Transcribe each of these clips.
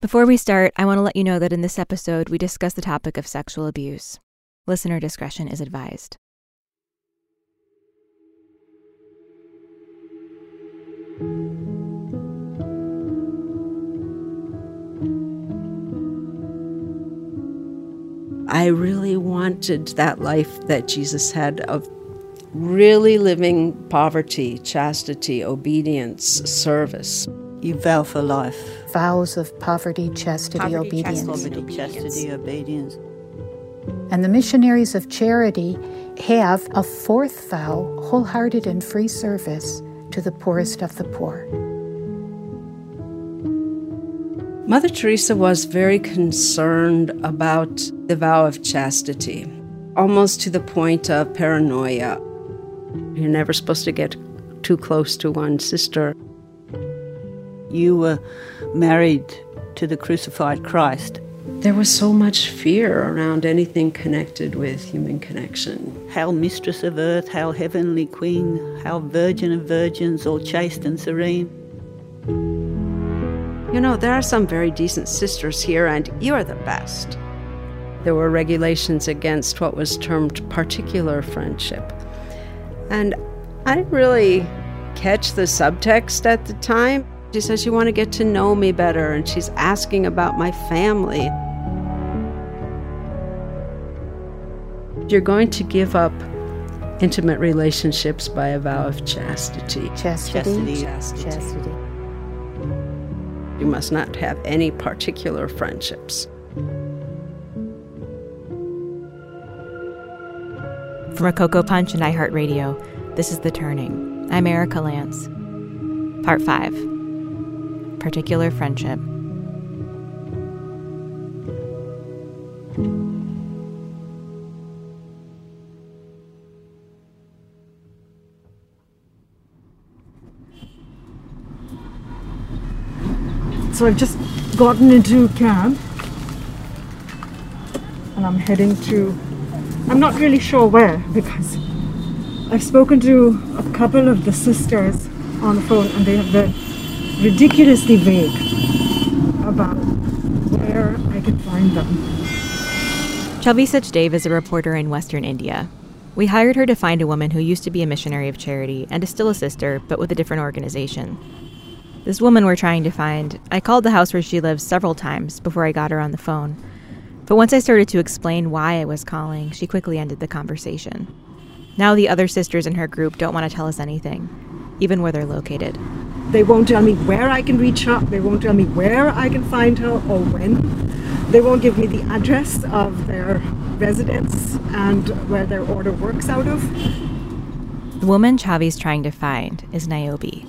Before we start, I want to let you know that in this episode, we discuss the topic of sexual abuse. Listener discretion is advised. I really wanted that life that Jesus had of really living poverty, chastity, obedience, service. You vow for life. Vows of poverty, mm. chastity, Poverty, obedience. Poverty, chastity, obedience. And the missionaries of charity have a fourth vow wholehearted and free service to the poorest of the poor. Mother Teresa was very concerned about the vow of chastity, almost to the point of paranoia. You're never supposed to get too close to one sister. You were married to the crucified Christ. There was so much fear around anything connected with human connection. Hail, Mistress of Earth, hail, Heavenly Queen, hail, Virgin of Virgins, all chaste and serene. You know, there are some very decent sisters here, and you're the best. There were regulations against what was termed particular friendship. And I didn't really catch the subtext at the time. She says, You want to get to know me better, and she's asking about my family. You're going to give up intimate relationships by a vow of chastity. Chastity. Chastity. Chastity. You must not have any particular friendships. From Rococo Punch and iHeartRadio, this is The Turning. I'm Erika Lantz. Part 5 Particular Friendship. So I've just gotten into a cab and I'm heading to, I'm not really sure where because I've spoken to a couple of the sisters on the phone and they have been ridiculously vague about where I could find them. Chhavi Sachdev is a reporter in Western India. We hired her to find a woman who used to be a missionary of charity and is still a sister, but with a different organization. This woman we're trying to find, I called the house where she lives several times before I got her on the phone. But once I started to explain why I was calling, she quickly ended the conversation. Now the other sisters in her group don't want to tell us anything, even where they're located. They won't tell me where I can reach her, they won't tell me where I can find her or when. They won't give me the address of their residence and where their order works out of. The woman Chhavi's trying to find is Niobe,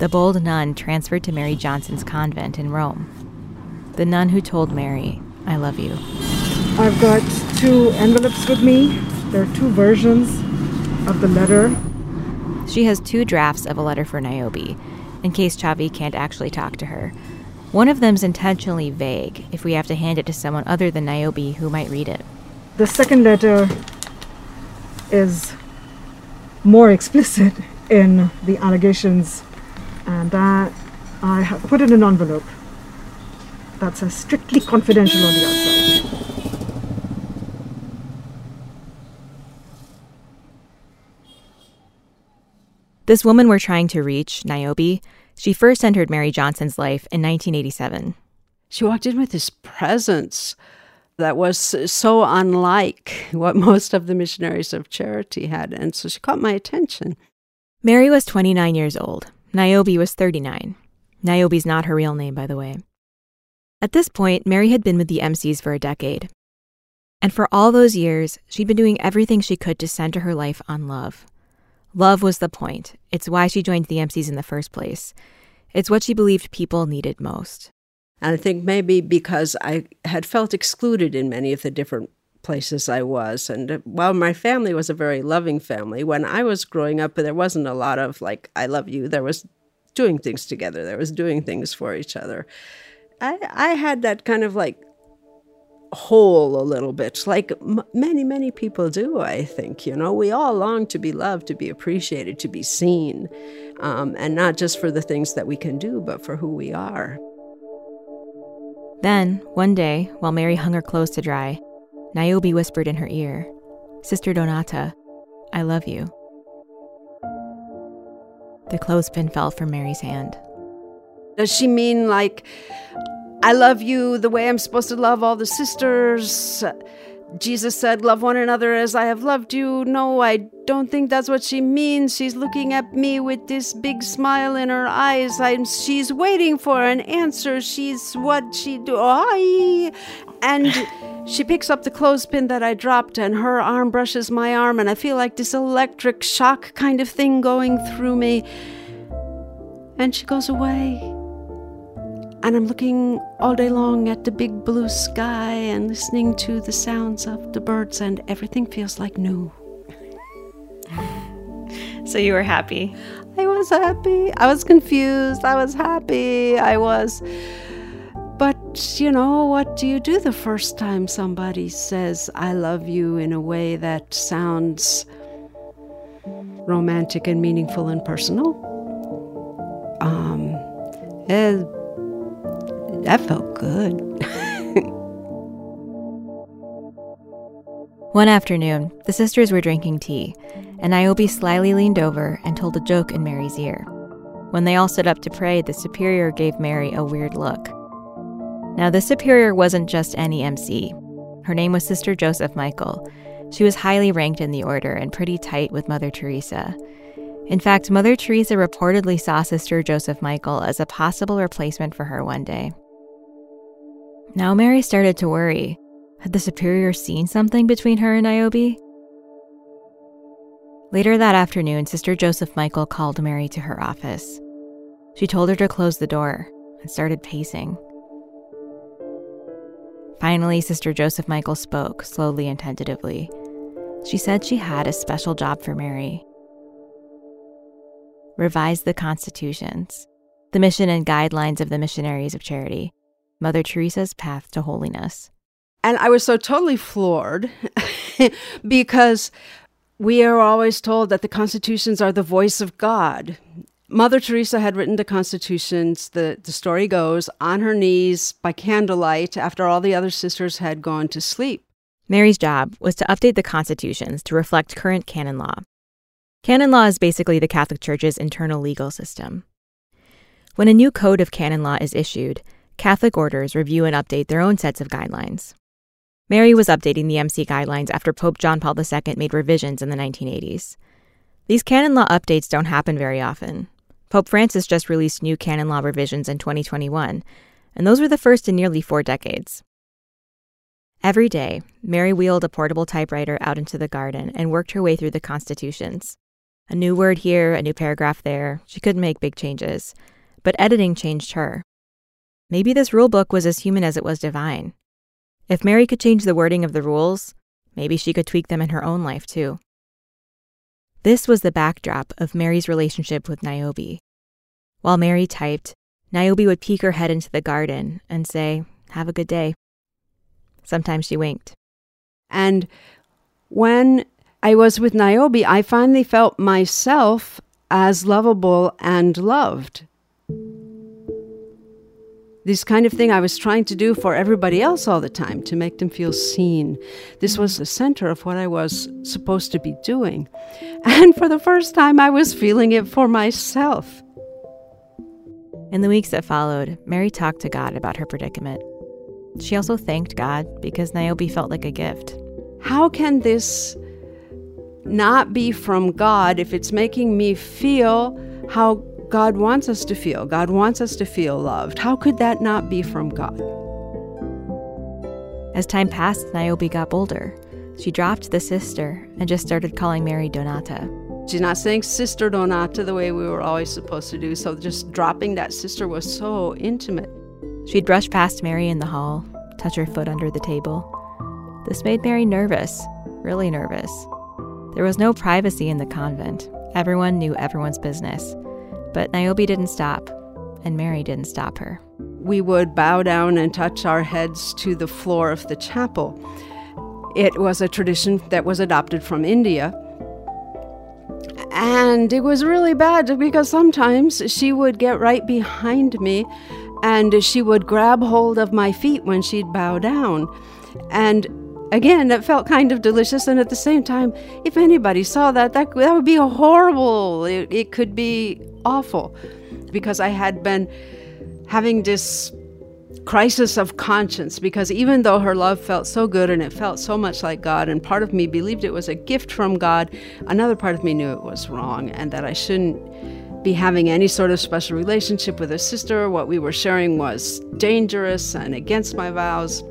the bold nun transferred to Mary Johnson's convent in Rome. The nun who told Mary, I love you. I've got two envelopes with me. There are two versions of the letter. She has two drafts of a letter for Niobe, in case Chhavi can't actually talk to her. One of them's intentionally vague if we have to hand it to someone other than Niobe who might read it. The second letter is more explicit in the allegations, and that I have put in an envelope that says strictly confidential on the outside. This woman we're trying to reach, Niobe, she first entered Mary Johnson's life in 1987. She walked in with this presence that was so unlike what most of the missionaries of charity had, and so she caught my attention. Mary was 29 years old. Niobe was 39. Niobe's not her real name, by the way. At this point, Mary had been with the MCs for a decade. And for all those years, she'd been doing everything she could to center her life on love. Love was the point. It's why she joined the MCs in the first place. It's what she believed people needed most. And I think maybe because I had felt excluded in many of the different places I was. And while my family was a very loving family, when I was growing up, there wasn't a lot of like, I love you. There was doing things together, there was doing things for each other. I, I had that kind of like hole a little bit, like m- many, many people do, I think. You know, we all long to be loved, to be appreciated, to be seen, um, and not just for the things that we can do, but for who we are. Then, one day, while Mary hung her clothes to dry, Niobe whispered in her ear, Sister Donata, I love you. The clothespin fell from Mary's hand. Does she mean like, I love you the way I'm supposed to love all the sisters? Jesus said, Love one another as I have loved you. No, I don't think that's what she means. She's looking at me with this big smile in her eyes. I'm, she's waiting for an answer. She's what she do. I. And she picks up the clothespin that I dropped, and her arm brushes my arm, and I feel like this electric shock kind of thing going through me. And she goes away. And I'm looking all day long at the big blue sky and listening to the sounds of the birds, and everything feels like new. So you were happy? I was happy. I was confused. I was happy. I was. But, you know, what do you do the first time somebody says, I love you in a way that sounds romantic and meaningful and personal? Um, eh, that felt good. One afternoon, the sisters were drinking tea, and Niobe slyly leaned over and told a joke in Mary's ear. When they all stood up to pray, the superior gave Mary a weird look. Now, the superior wasn't just any MC. Her name was Sister Joseph Michael. She was highly ranked in the order and pretty tight with Mother Teresa. In fact, Mother Teresa reportedly saw Sister Joseph Michael as a possible replacement for her one day. Now Mary started to worry. Had the superior seen something between her and Niobe? Later that afternoon, Sister Joseph Michael called Mary to her office. She told her to close the door and started pacing. Finally, Sister Joseph Michael spoke, slowly and tentatively. She said she had a special job for Mary revise the constitutions, the mission and guidelines of the missionaries of charity, Mother Teresa's path to holiness. And I was so totally floored because we are always told that the constitutions are the voice of God. Mother Teresa had written the constitutions, the, the story goes, on her knees by candlelight after all the other sisters had gone to sleep. Mary's job was to update the constitutions to reflect current canon law. Canon law is basically the Catholic Church's internal legal system. When a new code of canon law is issued, Catholic orders review and update their own sets of guidelines. Mary was updating the MC guidelines after Pope John Paul II made revisions in the 1980s. These canon law updates don't happen very often. Pope Francis just released new canon law revisions in 2021, and those were the first in nearly four decades. Every day, Mary wheeled a portable typewriter out into the garden and worked her way through the constitutions. A new word here, a new paragraph there. She couldn't make big changes, but editing changed her. Maybe this rule book was as human as it was divine. If Mary could change the wording of the rules, maybe she could tweak them in her own life too. This was the backdrop of Mary's relationship with Niobe. While Mary typed, Niobe would peek her head into the garden and say, Have a good day. Sometimes she winked. And when I was with Niobe, I finally felt myself as lovable and loved this kind of thing I was trying to do for everybody else all the time to make them feel seen. This was the center of what I was supposed to be doing. And for the first time, I was feeling it for myself. In the weeks that followed, Mary talked to God about her predicament. She also thanked God because Niobe felt like a gift. How can this not be from God if it's making me feel how God wants us to feel. God wants us to feel loved. How could that not be from God? As time passed, Niobe got bolder. She dropped the sister and just started calling Mary Donata. She's not saying Sister Donata the way we were always supposed to do, so just dropping that sister was so intimate. She'd brush past Mary in the hall, touch her foot under the table. This made Mary nervous, really nervous. There was no privacy in the convent. Everyone knew everyone's business. But Niobe didn't stop, and Mary didn't stop her. We would bow down and touch our heads to the floor of the chapel. It was a tradition that was adopted from India. And it was really bad because sometimes she would get right behind me and she would grab hold of my feet when she'd bow down. And again, that felt kind of delicious. And at the same time, if anybody saw that, that, that would be horrible. It, it could be awful because I had been having this crisis of conscience because even though her love felt so good and it felt so much like God, and part of me believed it was a gift from God, another part of me knew it was wrong and that I shouldn't be having any sort of special relationship with a sister. What we were sharing was dangerous and against my vows.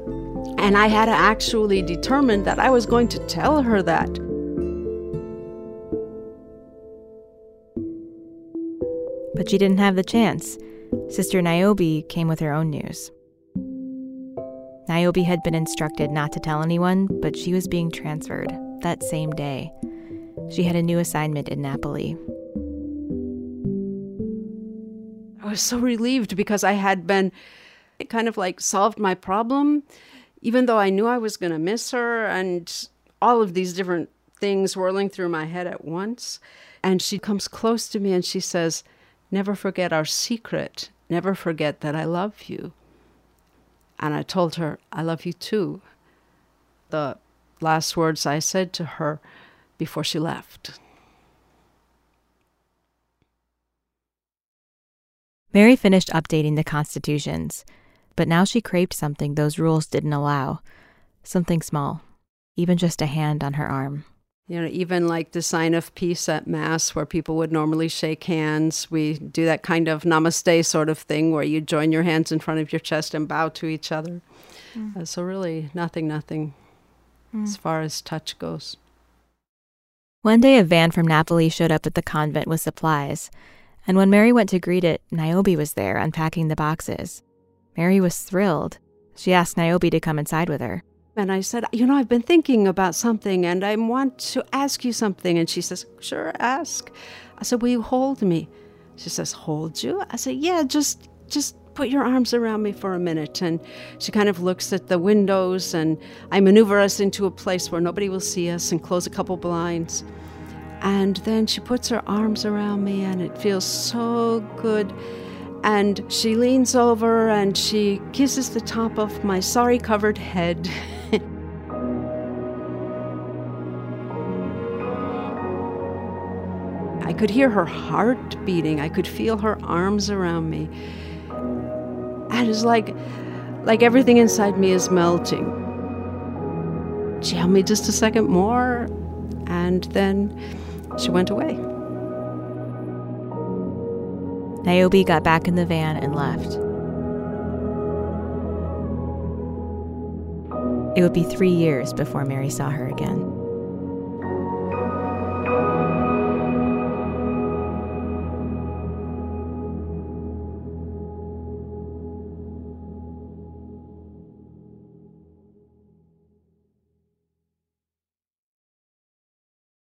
And I had actually determined that I was going to tell her that. But she didn't have the chance. Sister Niobe came with her own news. Niobe had been instructed not to tell anyone, but she was being transferred that same day. She had a new assignment in Napoli. I was so relieved because I had been it kind of like solved my problem, even though I knew I was going to miss her and all of these different things whirling through my head at once. And she comes close to me and she says, Never forget our secret. Never forget that I love you. And I told her, I love you too. The last words I said to her before she left. Mary finished updating the constitutions, but now she craved something those rules didn't allow something small, even just a hand on her arm. You know, even like the sign of peace at Mass, where people would normally shake hands, we do that kind of namaste sort of thing where you join your hands in front of your chest and bow to each other. Mm. Uh, so, really, nothing, nothing mm. as far as touch goes. One day, a van from Napoli showed up at the convent with supplies, and when Mary went to greet it, Niobe was there unpacking the boxes. Mary was thrilled. She asked Niobe to come inside with her. And I said, You know, I've been thinking about something and I want to ask you something. And she says, Sure, ask. I said, Will you hold me? She says, Hold you? I said, Yeah, just just put your arms around me for a minute. And she kind of looks at the windows and I maneuver us into a place where nobody will see us and close a couple blinds. And then she puts her arms around me and it feels so good. And she leans over and she kisses the top of my sari covered head. I could hear her heart beating. I could feel her arms around me. And it's like like everything inside me is melting. She held me just a second more and then she went away. Niobe got back in the van and left. It would be three years before Mary saw her again.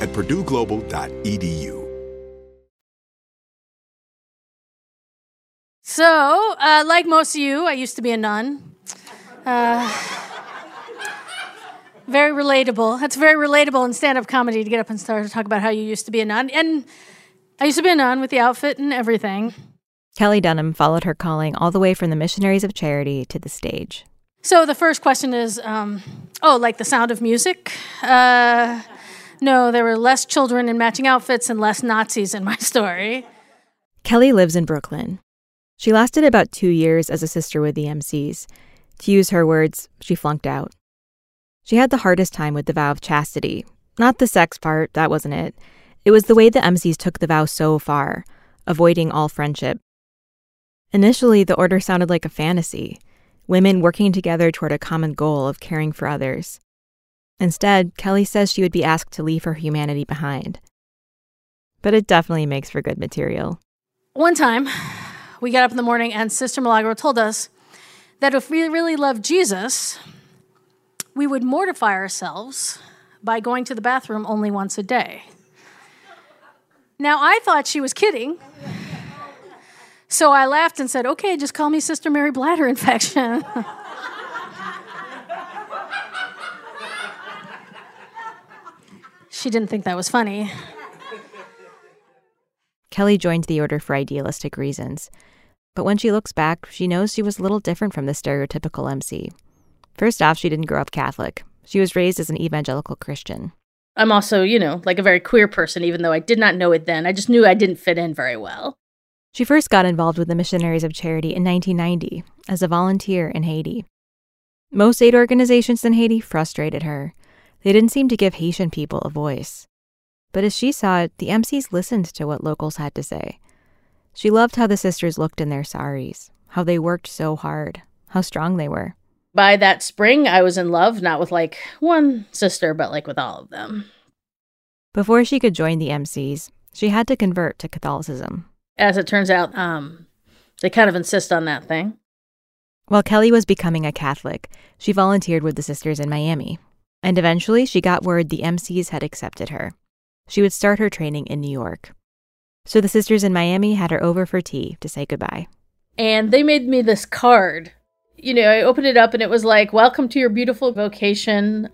at purdueglobal.edu. So, uh, like most of you, I used to be a nun. Uh, very relatable. That's very relatable in stand up comedy to get up and start to talk about how you used to be a nun. And I used to be a nun with the outfit and everything. Kelly Dunham followed her calling all the way from the Missionaries of Charity to the stage. So the first question is um, oh, like the sound of music? Uh, no, there were less children in matching outfits and less Nazis in my story. Kelly lives in Brooklyn. She lasted about two years as a sister with the MCs. To use her words, she flunked out. She had the hardest time with the vow of chastity. Not the sex part, that wasn't it. It was the way the MCs took the vow so far, avoiding all friendship. Initially, the order sounded like a fantasy women working together toward a common goal of caring for others. Instead, Kelly says she would be asked to leave her humanity behind. But it definitely makes for good material. One time, we got up in the morning and Sister Milagro told us that if we really loved Jesus, we would mortify ourselves by going to the bathroom only once a day. Now, I thought she was kidding. So I laughed and said, okay, just call me Sister Mary Bladder Infection. she didn't think that was funny. Kelly joined the order for idealistic reasons. But when she looks back, she knows she was a little different from the stereotypical MC. First off, she didn't grow up Catholic. She was raised as an evangelical Christian. I'm also, you know, like a very queer person, even though I did not know it then. I just knew I didn't fit in very well. She first got involved with the Missionaries of Charity in 1990 as a volunteer in Haiti. Most aid organizations in Haiti frustrated her. They didn't seem to give Haitian people a voice. But as she saw it, the MCs listened to what locals had to say. She loved how the sisters looked in their saris, how they worked so hard, how strong they were by that spring, I was in love, not with like one sister, but like with all of them. Before she could join the MCs, she had to convert to Catholicism. As it turns out, um, they kind of insist on that thing. While Kelly was becoming a Catholic, she volunteered with the sisters in Miami. And eventually, she got word the MCs had accepted her. She would start her training in New York. So the sisters in Miami had her over for tea to say goodbye. And they made me this card you know, I opened it up and it was like, Welcome to your beautiful vocation.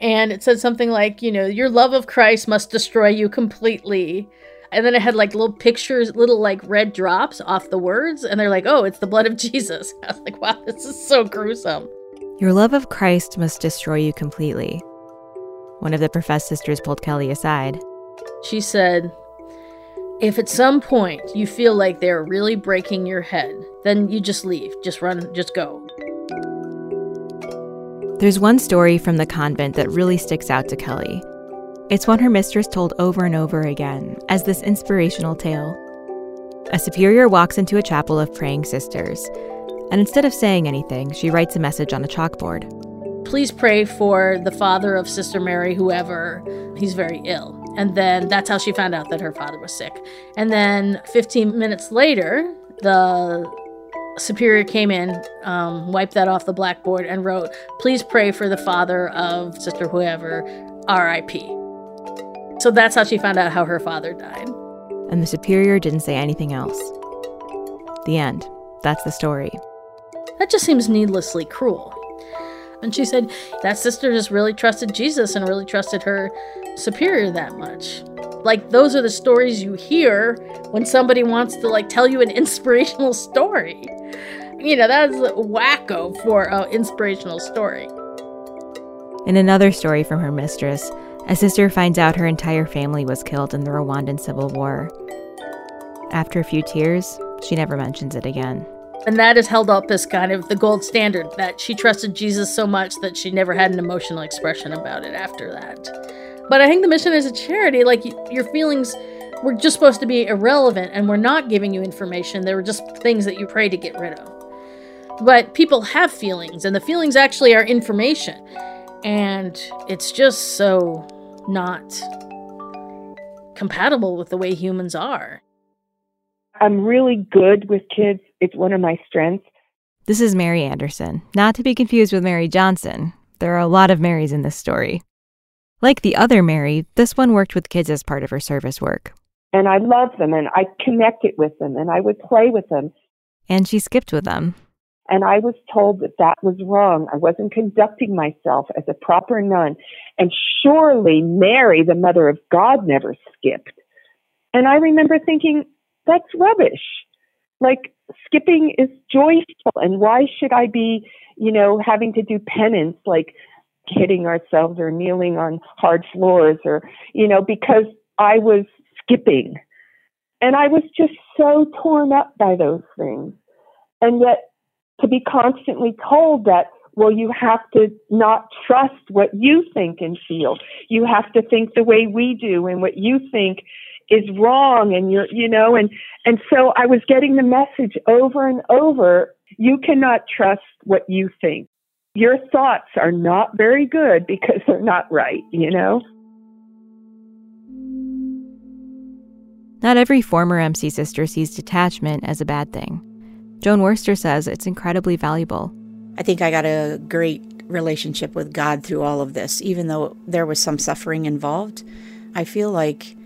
And it said something like, you know, your love of Christ must destroy you completely. And then it had like little pictures, little like red drops off the words. And they're like, oh, it's the blood of Jesus. I was like, wow, this is so gruesome. Your love of Christ must destroy you completely. One of the professed sisters pulled Kelly aside. She said, if at some point you feel like they're really breaking your head, then you just leave. Just run, just go. There's one story from the convent that really sticks out to Kelly. It's one her mistress told over and over again as this inspirational tale. A superior walks into a chapel of praying sisters, and instead of saying anything, she writes a message on a chalkboard. Please pray for the father of Sister Mary, whoever. He's very ill. And then that's how she found out that her father was sick. And then 15 minutes later, the superior came in, um, wiped that off the blackboard, and wrote, Please pray for the father of Sister whoever, RIP. So that's how she found out how her father died. And the superior didn't say anything else. The end. That's the story. That just seems needlessly cruel. And she said that sister just really trusted Jesus and really trusted her superior that much. Like those are the stories you hear when somebody wants to like tell you an inspirational story. You know, that's wacko for an inspirational story. In another story from her mistress, a sister finds out her entire family was killed in the Rwandan Civil War. After a few tears, she never mentions it again. And that is held up as kind of the gold standard that she trusted Jesus so much that she never had an emotional expression about it after that. But I think the mission is a charity, like your feelings were just supposed to be irrelevant and we're not giving you information. They were just things that you pray to get rid of. But people have feelings, and the feelings actually are information. And it's just so not compatible with the way humans are. I'm really good with kids. It's one of my strengths. This is Mary Anderson, not to be confused with Mary Johnson. There are a lot of Marys in this story. Like the other Mary, this one worked with kids as part of her service work. And I loved them and I connected with them and I would play with them. And she skipped with them. And I was told that that was wrong. I wasn't conducting myself as a proper nun. And surely Mary, the mother of God, never skipped. And I remember thinking, that's rubbish. Like skipping is joyful. And why should I be, you know, having to do penance, like hitting ourselves or kneeling on hard floors or, you know, because I was skipping. And I was just so torn up by those things. And yet to be constantly told that, well, you have to not trust what you think and feel. You have to think the way we do and what you think is wrong and you're you know and and so I was getting the message over and over you cannot trust what you think your thoughts are not very good because they're not right you know Not every former MC sister sees detachment as a bad thing. Joan Worster says it's incredibly valuable. I think I got a great relationship with God through all of this, even though there was some suffering involved. I feel like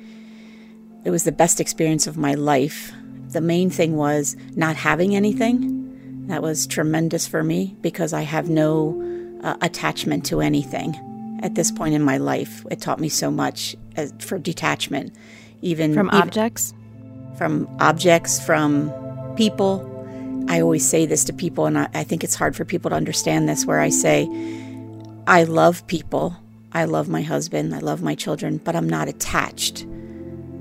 it was the best experience of my life. The main thing was not having anything. That was tremendous for me because I have no uh, attachment to anything at this point in my life. It taught me so much as, for detachment even from even, objects from objects from people i always say this to people and I, I think it's hard for people to understand this where i say i love people i love my husband i love my children but i'm not attached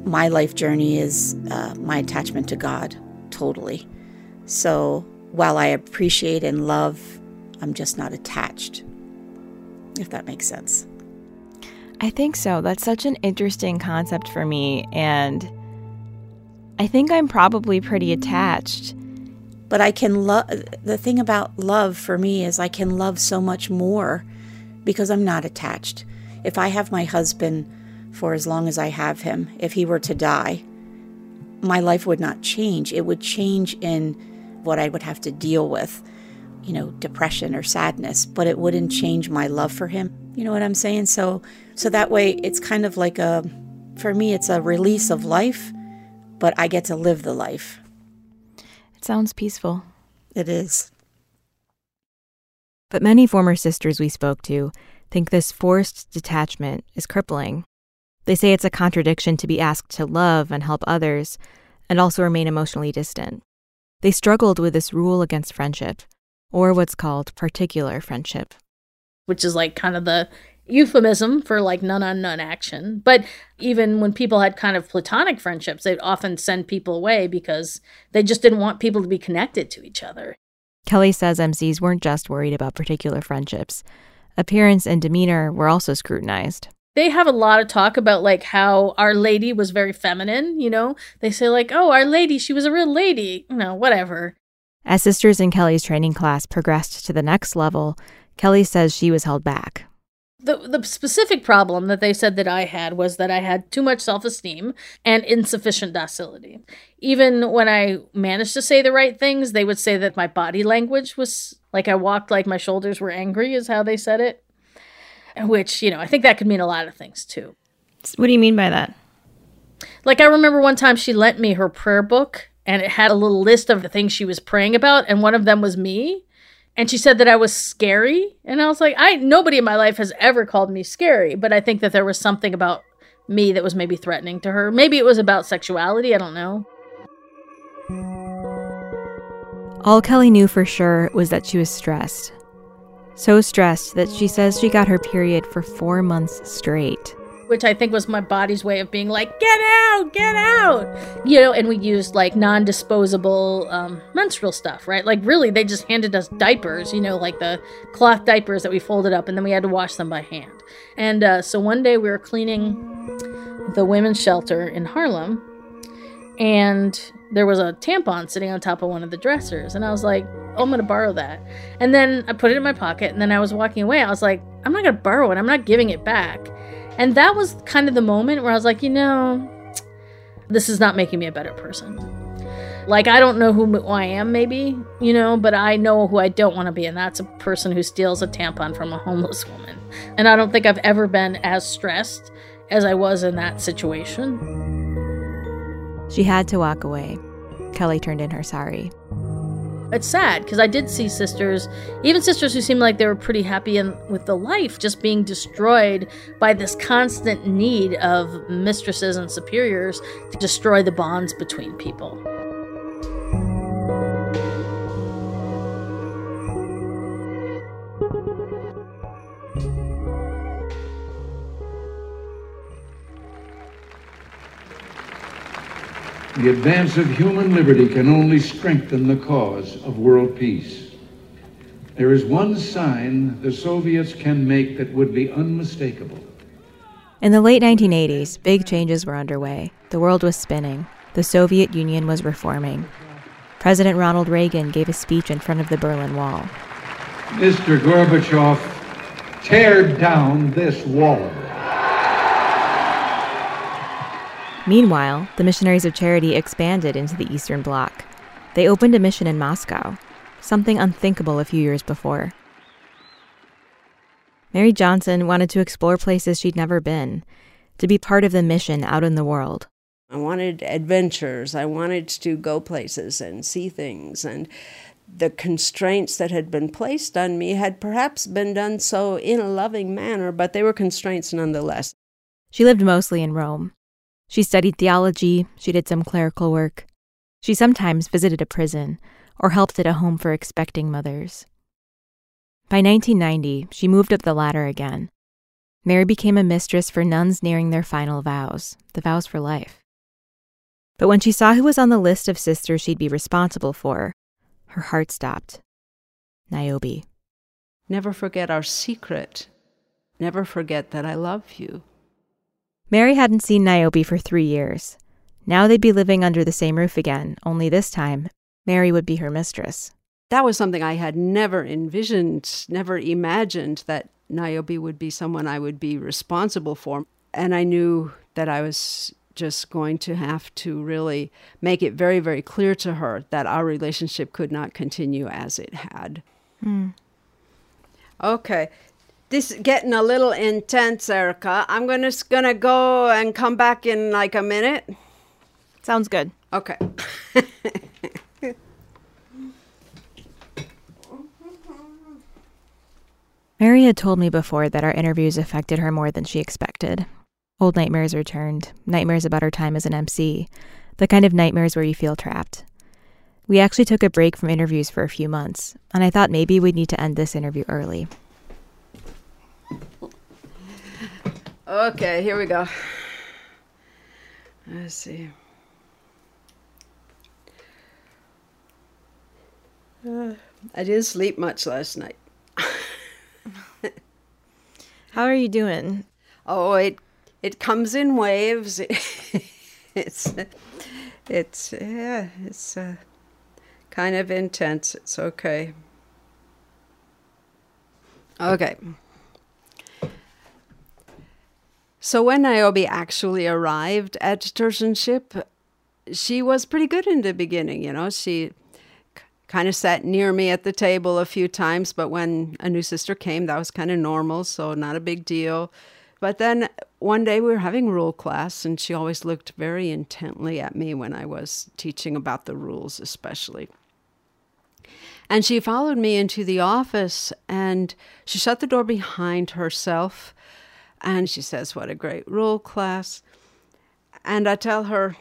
my life journey is uh, my attachment to god totally so while i appreciate and love i'm just not attached if that makes sense I think so. That's such an interesting concept for me. And I think I'm probably pretty attached. But I can love, the thing about love for me is I can love so much more because I'm not attached. If I have my husband for as long as I have him, if he were to die, my life would not change. It would change in what I would have to deal with, you know, depression or sadness, but it wouldn't change my love for him. You know what I'm saying? So so that way it's kind of like a for me it's a release of life, but I get to live the life. It sounds peaceful. It is. But many former sisters we spoke to think this forced detachment is crippling. They say it's a contradiction to be asked to love and help others and also remain emotionally distant. They struggled with this rule against friendship, or what's called particular friendship which is like kind of the euphemism for like nun on nun action. But even when people had kind of platonic friendships, they'd often send people away because they just didn't want people to be connected to each other. Kelly says MCs weren't just worried about particular friendships. Appearance and demeanor were also scrutinized. They have a lot of talk about like how Our Lady was very feminine, you know? They say like, "Oh, Our Lady, she was a real lady." You know, whatever. As sisters in Kelly's training class progressed to the next level, Kelly says she was held back. The, the specific problem that they said that I had was that I had too much self esteem and insufficient docility. Even when I managed to say the right things, they would say that my body language was like I walked like my shoulders were angry, is how they said it. Which, you know, I think that could mean a lot of things too. What do you mean by that? Like, I remember one time she lent me her prayer book and it had a little list of the things she was praying about, and one of them was me. and she said that I was scary. And I was like, I nobody in my life has ever called me scary, but I think that there was something about me that was maybe threatening to her. Maybe it was about sexuality, I don't know. All Kelly knew for sure was that she was stressed. So stressed that she says she got her period for four months straight which I think was my body's way of being like, get out, get out. You know, and we used like non disposable um, menstrual stuff, right? Like, really, they just handed us diapers, you know, like the cloth diapers that we folded up, and then we had to wash them by hand. And uh, so one day we were cleaning the women's shelter in Harlem, and there was a tampon sitting on top of one of the dressers. And I was like, oh, I'm going to borrow that. And then I put it in my pocket, and then I was walking away. I was like, I'm not going to borrow it, I'm not giving it back. And that was kind of the moment where I was like, you know, this is not making me a better person. Like, I don't know who I am, maybe, you know, but I know who I don't want to be, and that's a person who steals a tampon from a homeless woman. And I don't think I've ever been as stressed as I was in that situation. She had to walk away. Kelly turned in her sari it's sad because I did see sisters, even sisters who seemed like they were pretty happy in, with the life, just being destroyed by this constant need of mistresses and superiors to destroy the bonds between people. The advance of human liberty can only strengthen the cause of world peace. There is one sign the Soviets can make that would be unmistakable. In the late 1980s, big changes were underway. The world was spinning. The Soviet Union was reforming. President Ronald Reagan gave a speech in front of the Berlin Wall. Mr. Gorbachev, tear down this wall. Meanwhile, the Missionaries of Charity expanded into the Eastern Bloc. They opened a mission in Moscow, something unthinkable a few years before. Mary Johnson wanted to explore places she'd never been, to be part of the mission out in the world. I wanted adventures. I wanted to go places and see things. And the constraints that had been placed on me had perhaps been done so in a loving manner, but they were constraints nonetheless. She lived mostly in Rome. She studied theology, she did some clerical work. She sometimes visited a prison or helped at a home for expecting mothers. By 1990, she moved up the ladder again. Mary became a mistress for nuns nearing their final vows, the vows for life. But when she saw who was on the list of sisters she'd be responsible for, her heart stopped. Niobe. Never forget our secret. Never forget that I love you. Mary hadn't seen Niobe for three years. Now they'd be living under the same roof again, only this time, Mary would be her mistress. That was something I had never envisioned, never imagined that Niobe would be someone I would be responsible for. And I knew that I was just going to have to really make it very, very clear to her that our relationship could not continue as it had. Mm. Okay, this is getting a little intense, Erika. I'm gonna just gonna go and come back in like a minute. Sounds good. Okay. Mary had told me before that our interviews affected her more than she expected. Old nightmares returned, nightmares about her time as an MC, the kind of nightmares where you feel trapped. We actually took a break from interviews for a few months, and I thought maybe we'd need to end this interview early. Okay, here we go. Let's see. Uh, I didn't sleep much last night. How are you doing? Oh, it it comes in waves. it's it's yeah, it's uh, kind of intense. It's okay. Okay. So when Niobe actually arrived at Tertianship, she was pretty good in the beginning. You know, she kind of sat near me at the table a few times, but when a new sister came, that was kind of normal, so not a big deal. But then one day we were having rule class, and she always looked very intently at me when I was teaching about the rules, especially. And she followed me into the office and she shut the door behind herself. And she says, What a great rule class. And I tell her,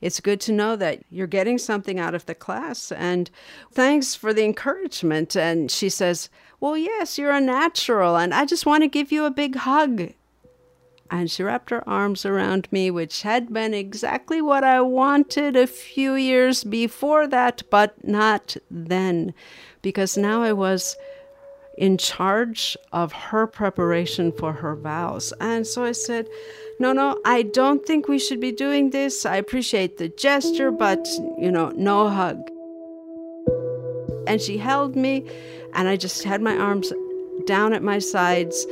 it's good to know that you're getting something out of the class. And thanks for the encouragement. And she says, Well, yes, you're a natural. And I just want to give you a big hug. And she wrapped her arms around me, which had been exactly what I wanted a few years before that, but not then, because now I was in charge of her preparation for her vows. And so I said, No, no, I don't think we should be doing this. I appreciate the gesture, but, you know, no hug. And she held me, and I just had my arms down at my sides,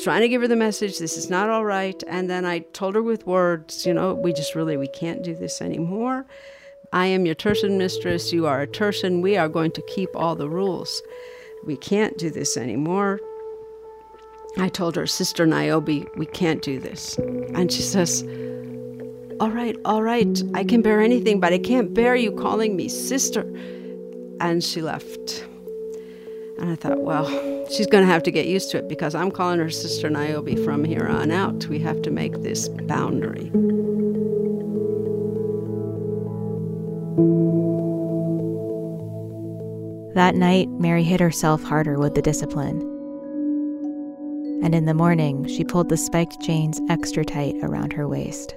trying to give her the message this is not all right and then i told her with words you know we just really we can't do this anymore i am your tertian mistress you are a tertian we are going to keep all the rules we can't do this anymore i told her sister niobe we can't do this and she says all right all right i can bear anything but i can't bear you calling me sister and she left and i thought well she's going to have to get used to it because I'm calling her Sister Niobe from here on out. We have to make this boundary. That night, Mary hit herself harder with the discipline. And in the morning, she pulled the spiked chains extra tight around her waist.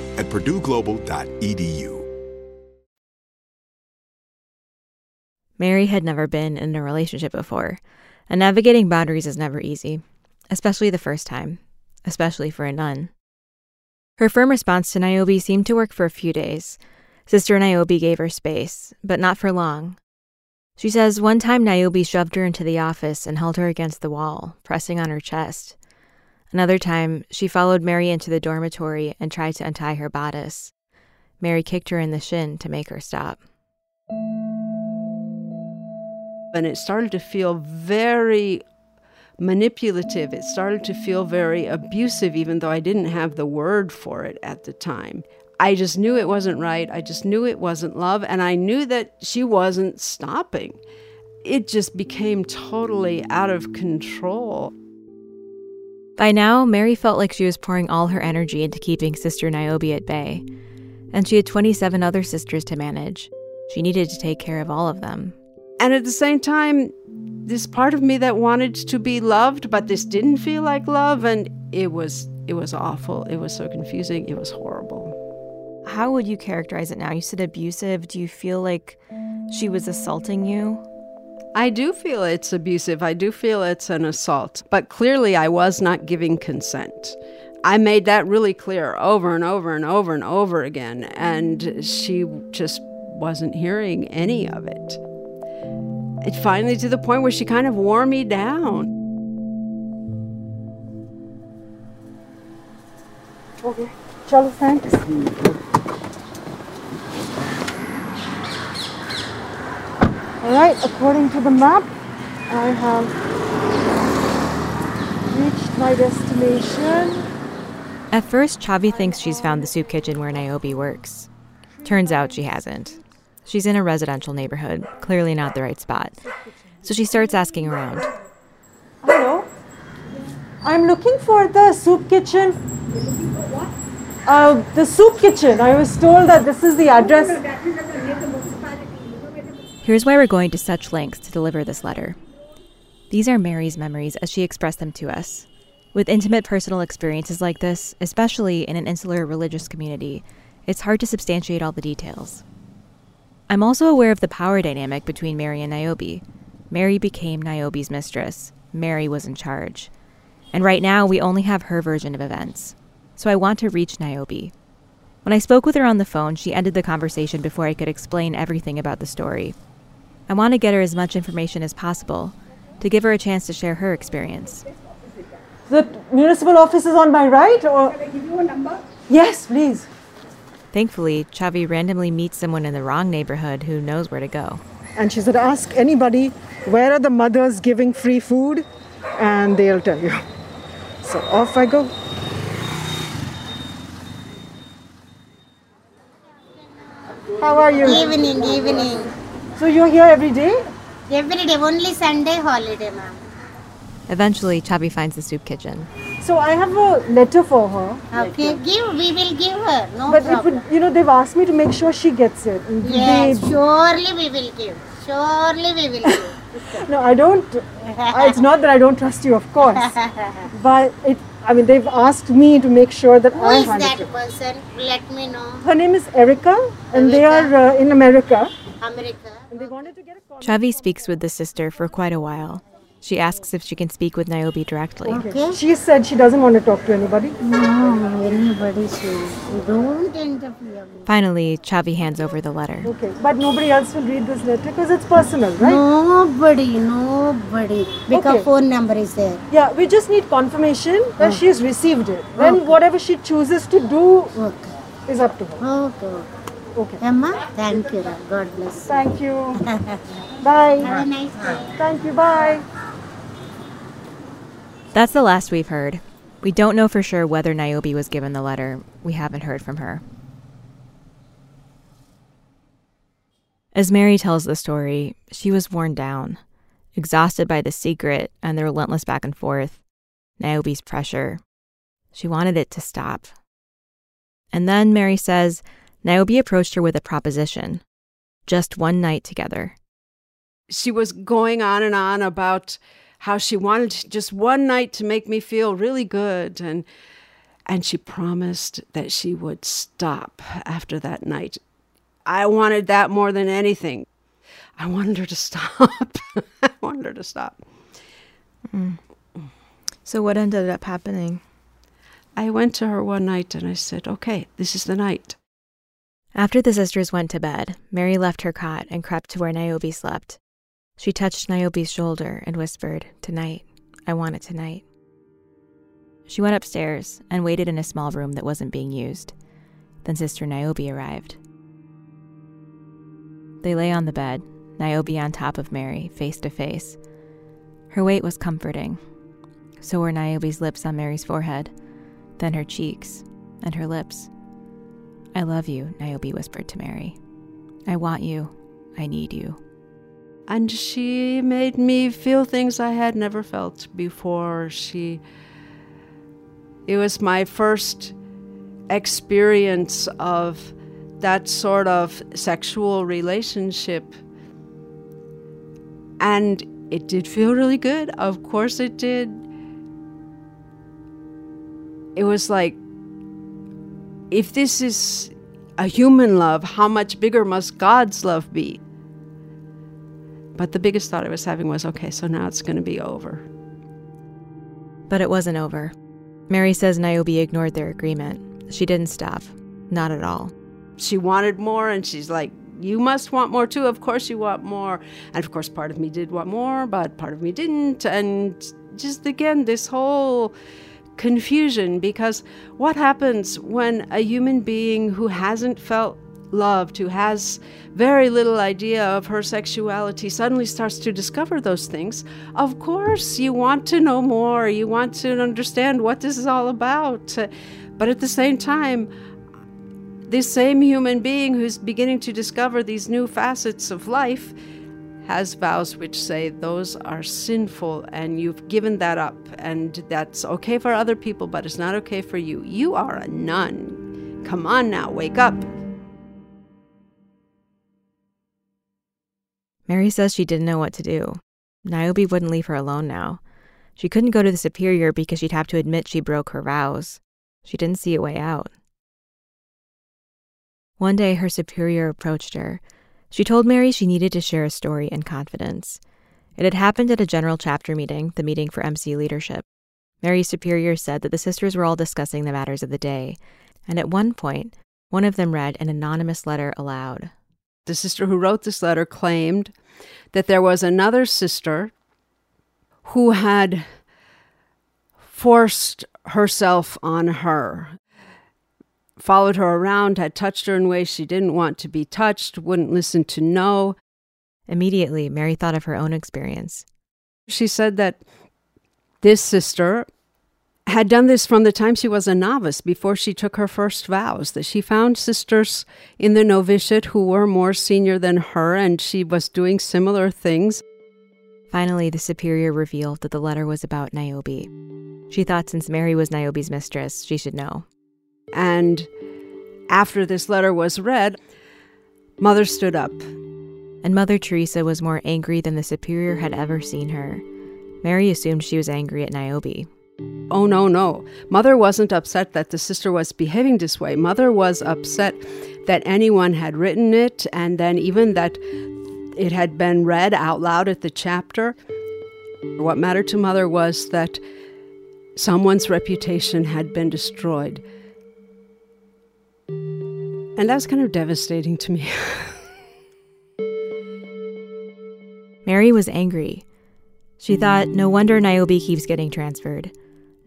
at purdueglobal.edu. Mary had never been in a relationship before, and navigating boundaries is never easy, especially the first time, especially for a nun. Her firm response to Niobe seemed to work for a few days. Sister Niobe gave her space, but not for long. She says one time Niobe shoved her into the office and held her against the wall, pressing on her chest. Another time, she followed Mary into the dormitory and tried to untie her bodice. Mary kicked her in the shin to make her stop. And it started to feel very manipulative. It started to feel very abusive, even though I didn't have the word for it at the time. I just knew it wasn't right. I just knew it wasn't love. And I knew that she wasn't stopping. It just became totally out of control. By now, Mary felt like she was pouring all her energy into keeping Sister Niobe at bay. And she had 27 other sisters to manage. She needed to take care of all of them. And at the same time, this part of me that wanted to be loved, but this didn't feel like love, and it was it was awful. It was so confusing. It was horrible. How would you characterize it now? You said abusive. Do you feel like she was assaulting you? I do feel it's abusive. I do feel it's an assault. But clearly, I was not giving consent. I made that really clear over and over and over and over again. And she just wasn't hearing any of it. It finally to the point where she kind of wore me down. Okay. Chalo, thanks. All right, according to the map, I have reached my destination. At first, Chhavi thinks she's found the soup kitchen where Niobe works. Turns out she hasn't. She's in a residential neighborhood, clearly not the right spot. So she starts asking around. Hello? I'm looking for the soup kitchen. Uh, the soup kitchen. I was told that this is the address. Here's why we're going to such lengths to deliver this letter. These are Mary's memories as she expressed them to us. With intimate personal experiences like this, especially in an insular religious community, it's hard to substantiate all the details. I'm also aware of the power dynamic between Mary and Niobe. Mary became Niobe's mistress. Mary was in charge. And right now, we only have her version of events. So I want to reach Niobe. When I spoke with her on the phone, she ended the conversation before I could explain everything about the story. I want to get her as much information as possible to give her a chance to share her experience. The municipal office is on my right, or? Can I give you a number? Yes, please. Thankfully, Chhavi randomly meets someone in the wrong neighborhood who knows where to go. And she said, Ask anybody where are the mothers giving free food, and they'll tell you. So off I go. How are you? Evening, evening. So you're here every day? Every day, only Sunday holiday, ma'am. Eventually, Chhavi finds the soup kitchen. So I have a letter for her. Okay, give, we will give her, no but problem. it would, you know, they've asked me to make sure she gets it. Yes, they- surely we will give. Surely we will give. No, I don't. It's not that I don't trust you, of course. But it. I mean, they've asked me to make sure that Who I is hand that it. person? Let me know. Her name is Erika, and they are uh, in America. America. And they wanted to get a Chhavi speaks with the sister for quite a while. She asks if she can speak with Niobe directly. Okay. She said she doesn't want to talk to anybody. No, anybody should. Don't interfere. Finally, Chhavi hands over the letter. Okay, but nobody else will read this letter because it's personal, right? Nobody, nobody. Because Okay. phone number is there. Yeah, we just need confirmation that she has received it. Then Okay. whatever she chooses to do is up to her. Okay. Okay. Emma, thank you. God bless. you. Thank you. Bye. Have a nice day. Thank you. Bye. That's the last we've heard. We don't know for sure whether Niobe was given the letter. We haven't heard from her. As Mary tells the story, she was worn down, exhausted by the secret and the relentless back and forth, Niobe's pressure. She wanted it to stop. And then Mary says Niobe approached her with a proposition just one night together. She was going on and on about how she wanted just one night to make me feel really good and and she promised that she would stop after that night. I wanted that more than anything. I wanted her to stop. I wanted her to stop. Mm. So, what ended up happening? I went to her one night and I said, "Okay, this is the night." After the sisters went to bed, Mary left her cot and crept to where Niobe slept. She touched Niobe's shoulder and whispered, Tonight, I want it tonight. She went upstairs and waited in a small room that wasn't being used. Then Sister Niobe arrived. They lay on the bed, Niobe on top of Mary, face to face. Her weight was comforting. So were Niobe's lips on Mary's forehead, then her cheeks, and her lips. I love you, Niobe whispered to Mary. I want you. I need you. And she made me feel things I had never felt before. She it was my first experience of that sort of sexual relationship. And it did feel really good. Of course it did. It was like if this is a human love, how much bigger must God's love be? But the biggest thought I was having was okay, so now it's going to be over. But it wasn't over. Mary says Niobe ignored their agreement. She didn't stop. Not at all. She wanted more, and she's like You must want more too. Of course, you want more. And of course, part of me did want more, but part of me didn't. And just again, this whole confusion because what happens when a human being who hasn't felt loved, who has very little idea of her sexuality, suddenly starts to discover those things, of course you want to know more. You want to understand what this is all about. But at the same time, this same human being who's beginning to discover these new facets of life has vows which say those are sinful and you've given that up and that's okay for other people, but it's not okay for you. You are a nun. Come on now, wake up. Mary says she didn't know what to do. Niobe wouldn't leave her alone now. She couldn't go to the superior because she'd have to admit she broke her vows. She didn't see a way out. One day, her superior approached her. She told Mary she needed to share a story in confidence. It had happened at a general chapter meeting, the meeting for MC leadership. Mary's superior said that the sisters were all discussing the matters of the day, and at one point, one of them read an anonymous letter aloud. The sister who wrote this letter claimed that there was another sister who had forced herself on her, followed her around, had touched her in ways she didn't want to be touched, wouldn't listen to no. Immediately, Mary thought of her own experience. She said that this sister had done this from the time she was a novice before she took her first vows that she found sisters in the novitiate who were more senior than her and she was doing similar things Finally, the superior revealed that the letter was about Niobe. She thought since Mary was Niobe's mistress, she should know. And after this letter was read, Mother stood up. And Mother Teresa was more angry than the superior had ever seen her. Mary assumed she was angry at Niobe. Oh, no, no. Mother wasn't upset that the sister was behaving this way. Mother was upset that anyone had written it and then even that it had been read out loud at the chapter. What mattered to Mother was that someone's reputation had been destroyed. And that's kind of devastating to me. Mary was angry. She thought, no wonder Niobe keeps getting transferred.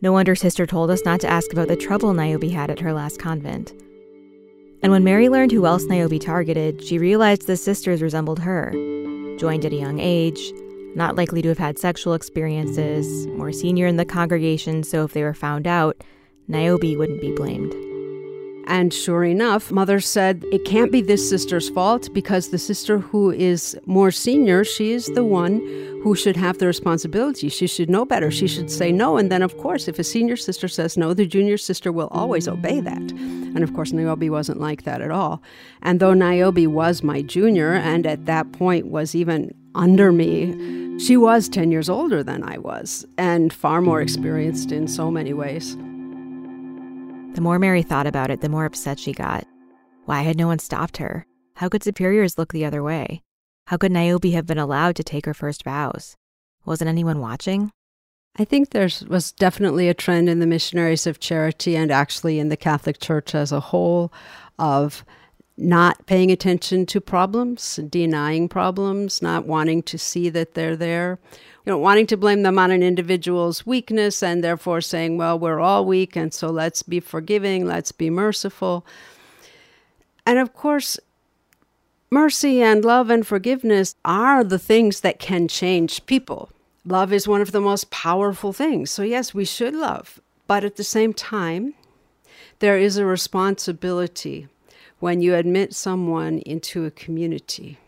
No wonder Sister told us not to ask about the trouble Niobe had at her last convent. And when Mary learned who else Niobe targeted, she realized the sisters resembled her. Joined at a young age, not likely to have had sexual experiences, more senior in the congregation, so if they were found out, Niobe wouldn't be blamed. And sure enough, Mother said it can't be this sister's fault because the sister who is more senior, she is the one who should have the responsibility. She should know better. She should say no. And then, of course, if a senior sister says no, the junior sister will always obey that. And of course, Niobe wasn't like that at all. And though Niobe was my junior and at that point was even under me, she was 10 years older than I was and far more experienced in so many ways. The more Mary thought about it, the more upset she got. Why had no one stopped her? How could superiors look the other way? How could Niobe have been allowed to take her first vows? Wasn't anyone watching? I think there was definitely a trend in the missionaries of charity and actually in the Catholic Church as a whole of not paying attention to problems, denying problems, not wanting to see that they're there, you know, wanting to blame them on an individual's weakness and therefore saying, well, we're all weak and so let's be forgiving, let's be merciful. And of course, mercy and love and forgiveness are the things that can change people. Love is one of the most powerful things. So, yes, we should love. But at the same time, there is a responsibility when you admit someone into a community.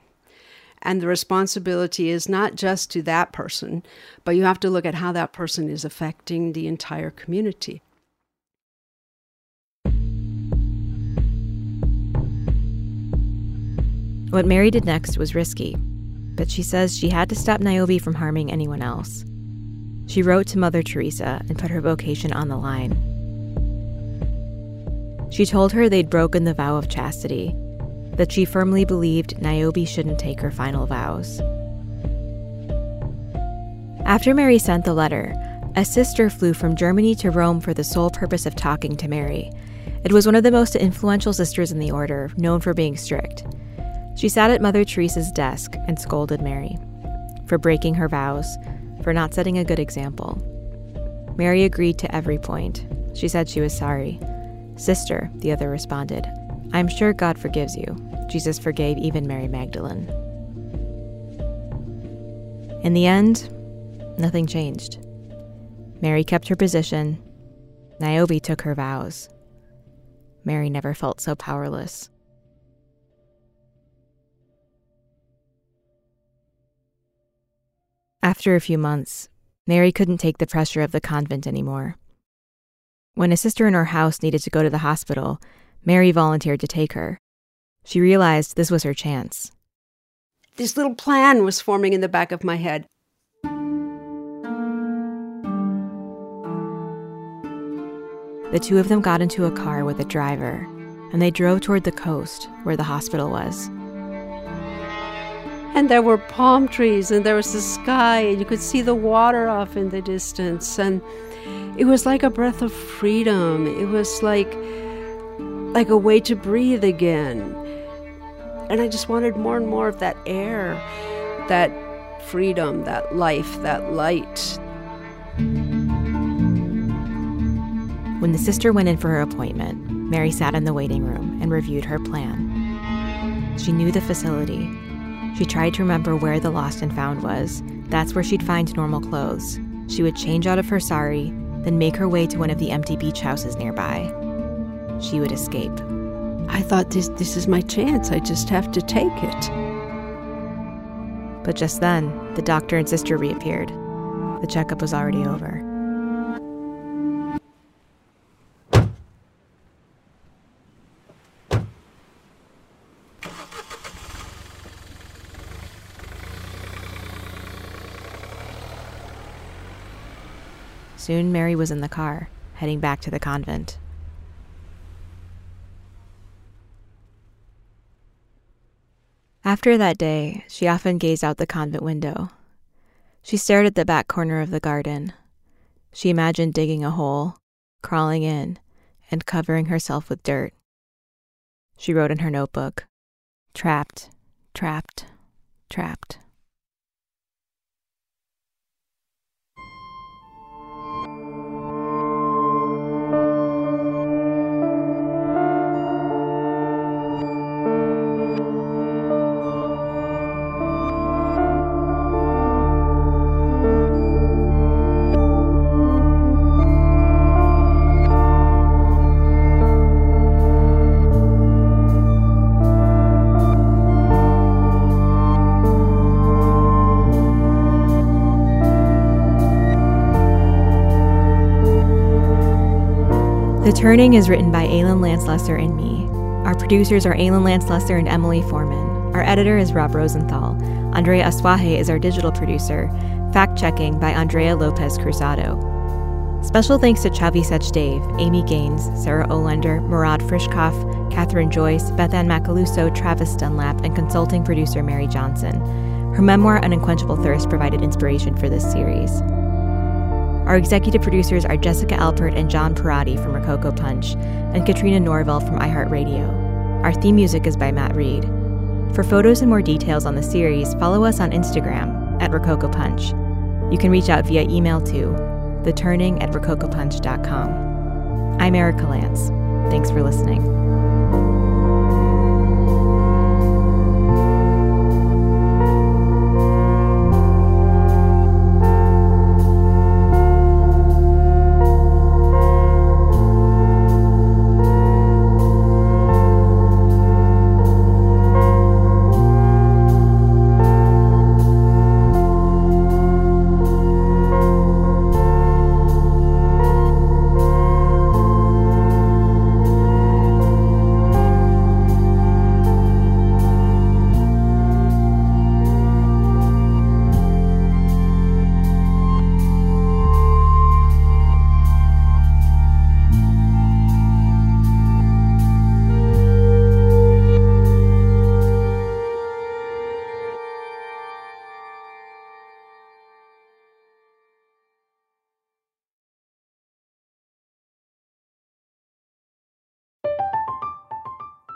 And the responsibility is not just to that person, but you have to look at how that person is affecting the entire community. What Mary did next was risky, but she says she had to stop Niobe from harming anyone else. She wrote to Mother Teresa and put her vocation on the line. She told her they'd broken the vow of chastity, that she firmly believed Niobe shouldn't take her final vows. After Mary sent the letter, a sister flew from Germany to Rome for the sole purpose of talking to Mary. It was one of the most influential sisters in the order, known for being strict. She sat at Mother Teresa's desk and scolded Mary for breaking her vows, for not setting a good example. Mary agreed to every point. She said she was sorry. Sister, the other responded, I'm sure God forgives you. Jesus forgave even Mary Magdalene. In the end, nothing changed. Mary kept her position. Niobe took her vows. Mary never felt so powerless. After a few months, Mary couldn't take the pressure of the convent anymore. When a sister in her house needed to go to the hospital, Mary volunteered to take her. She realized this was her chance. This little plan was forming in the back of my head. The two of them got into a car with a driver, and they drove toward the coast where the hospital was. And there were palm trees, and there was the sky, and you could see the water off in the distance. And it was like a breath of freedom. It was like, like a way to breathe again. And I just wanted more and more of that air, that freedom, that life, that light. When the sister went in for her appointment, Mary sat in the waiting room and reviewed her plan. She knew the facility, she tried to remember where the lost and found was. That's where she'd find normal clothes. She would change out of her sari, then make her way to one of the empty beach houses nearby. She would escape. I thought this this is my chance. I just have to take it. But just then, the doctor and sister reappeared. The checkup was already over. Soon Mary was in the car, heading back to the convent. After that day, she often gazed out the convent window. She stared at the back corner of the garden. She imagined digging a hole, crawling in, and covering herself with dirt. She wrote in her notebook Trapped, trapped, trapped. Turning is written by Aylin Lance Lesser and me. Our producers are Aylin Lance Lesser and Emily Foreman. Our editor is Rob Rosenthal. Andrea Asuaje is our digital producer. Fact checking by Andrea Lopez Cruzado. Special thanks to Chhavi Sachdev, Amy Gaines, Sarah Olender, Murad Frischkopf, Catherine Joyce, Bethann Macaluso, Travis Dunlap, and consulting producer Mary Johnson. Her memoir, An Unquenchable Thirst, provided inspiration for this series. Our executive producers are Jessica Alpert and John Parati from Rococo Punch, and Katrina Norvell from iHeartRadio. Our theme music is by Matt Reed. For photos and more details on the series, follow us on Instagram at Rococo Punch. You can reach out via email to theturning at rococopunch.com. I'm Erika Lantz. Thanks for listening.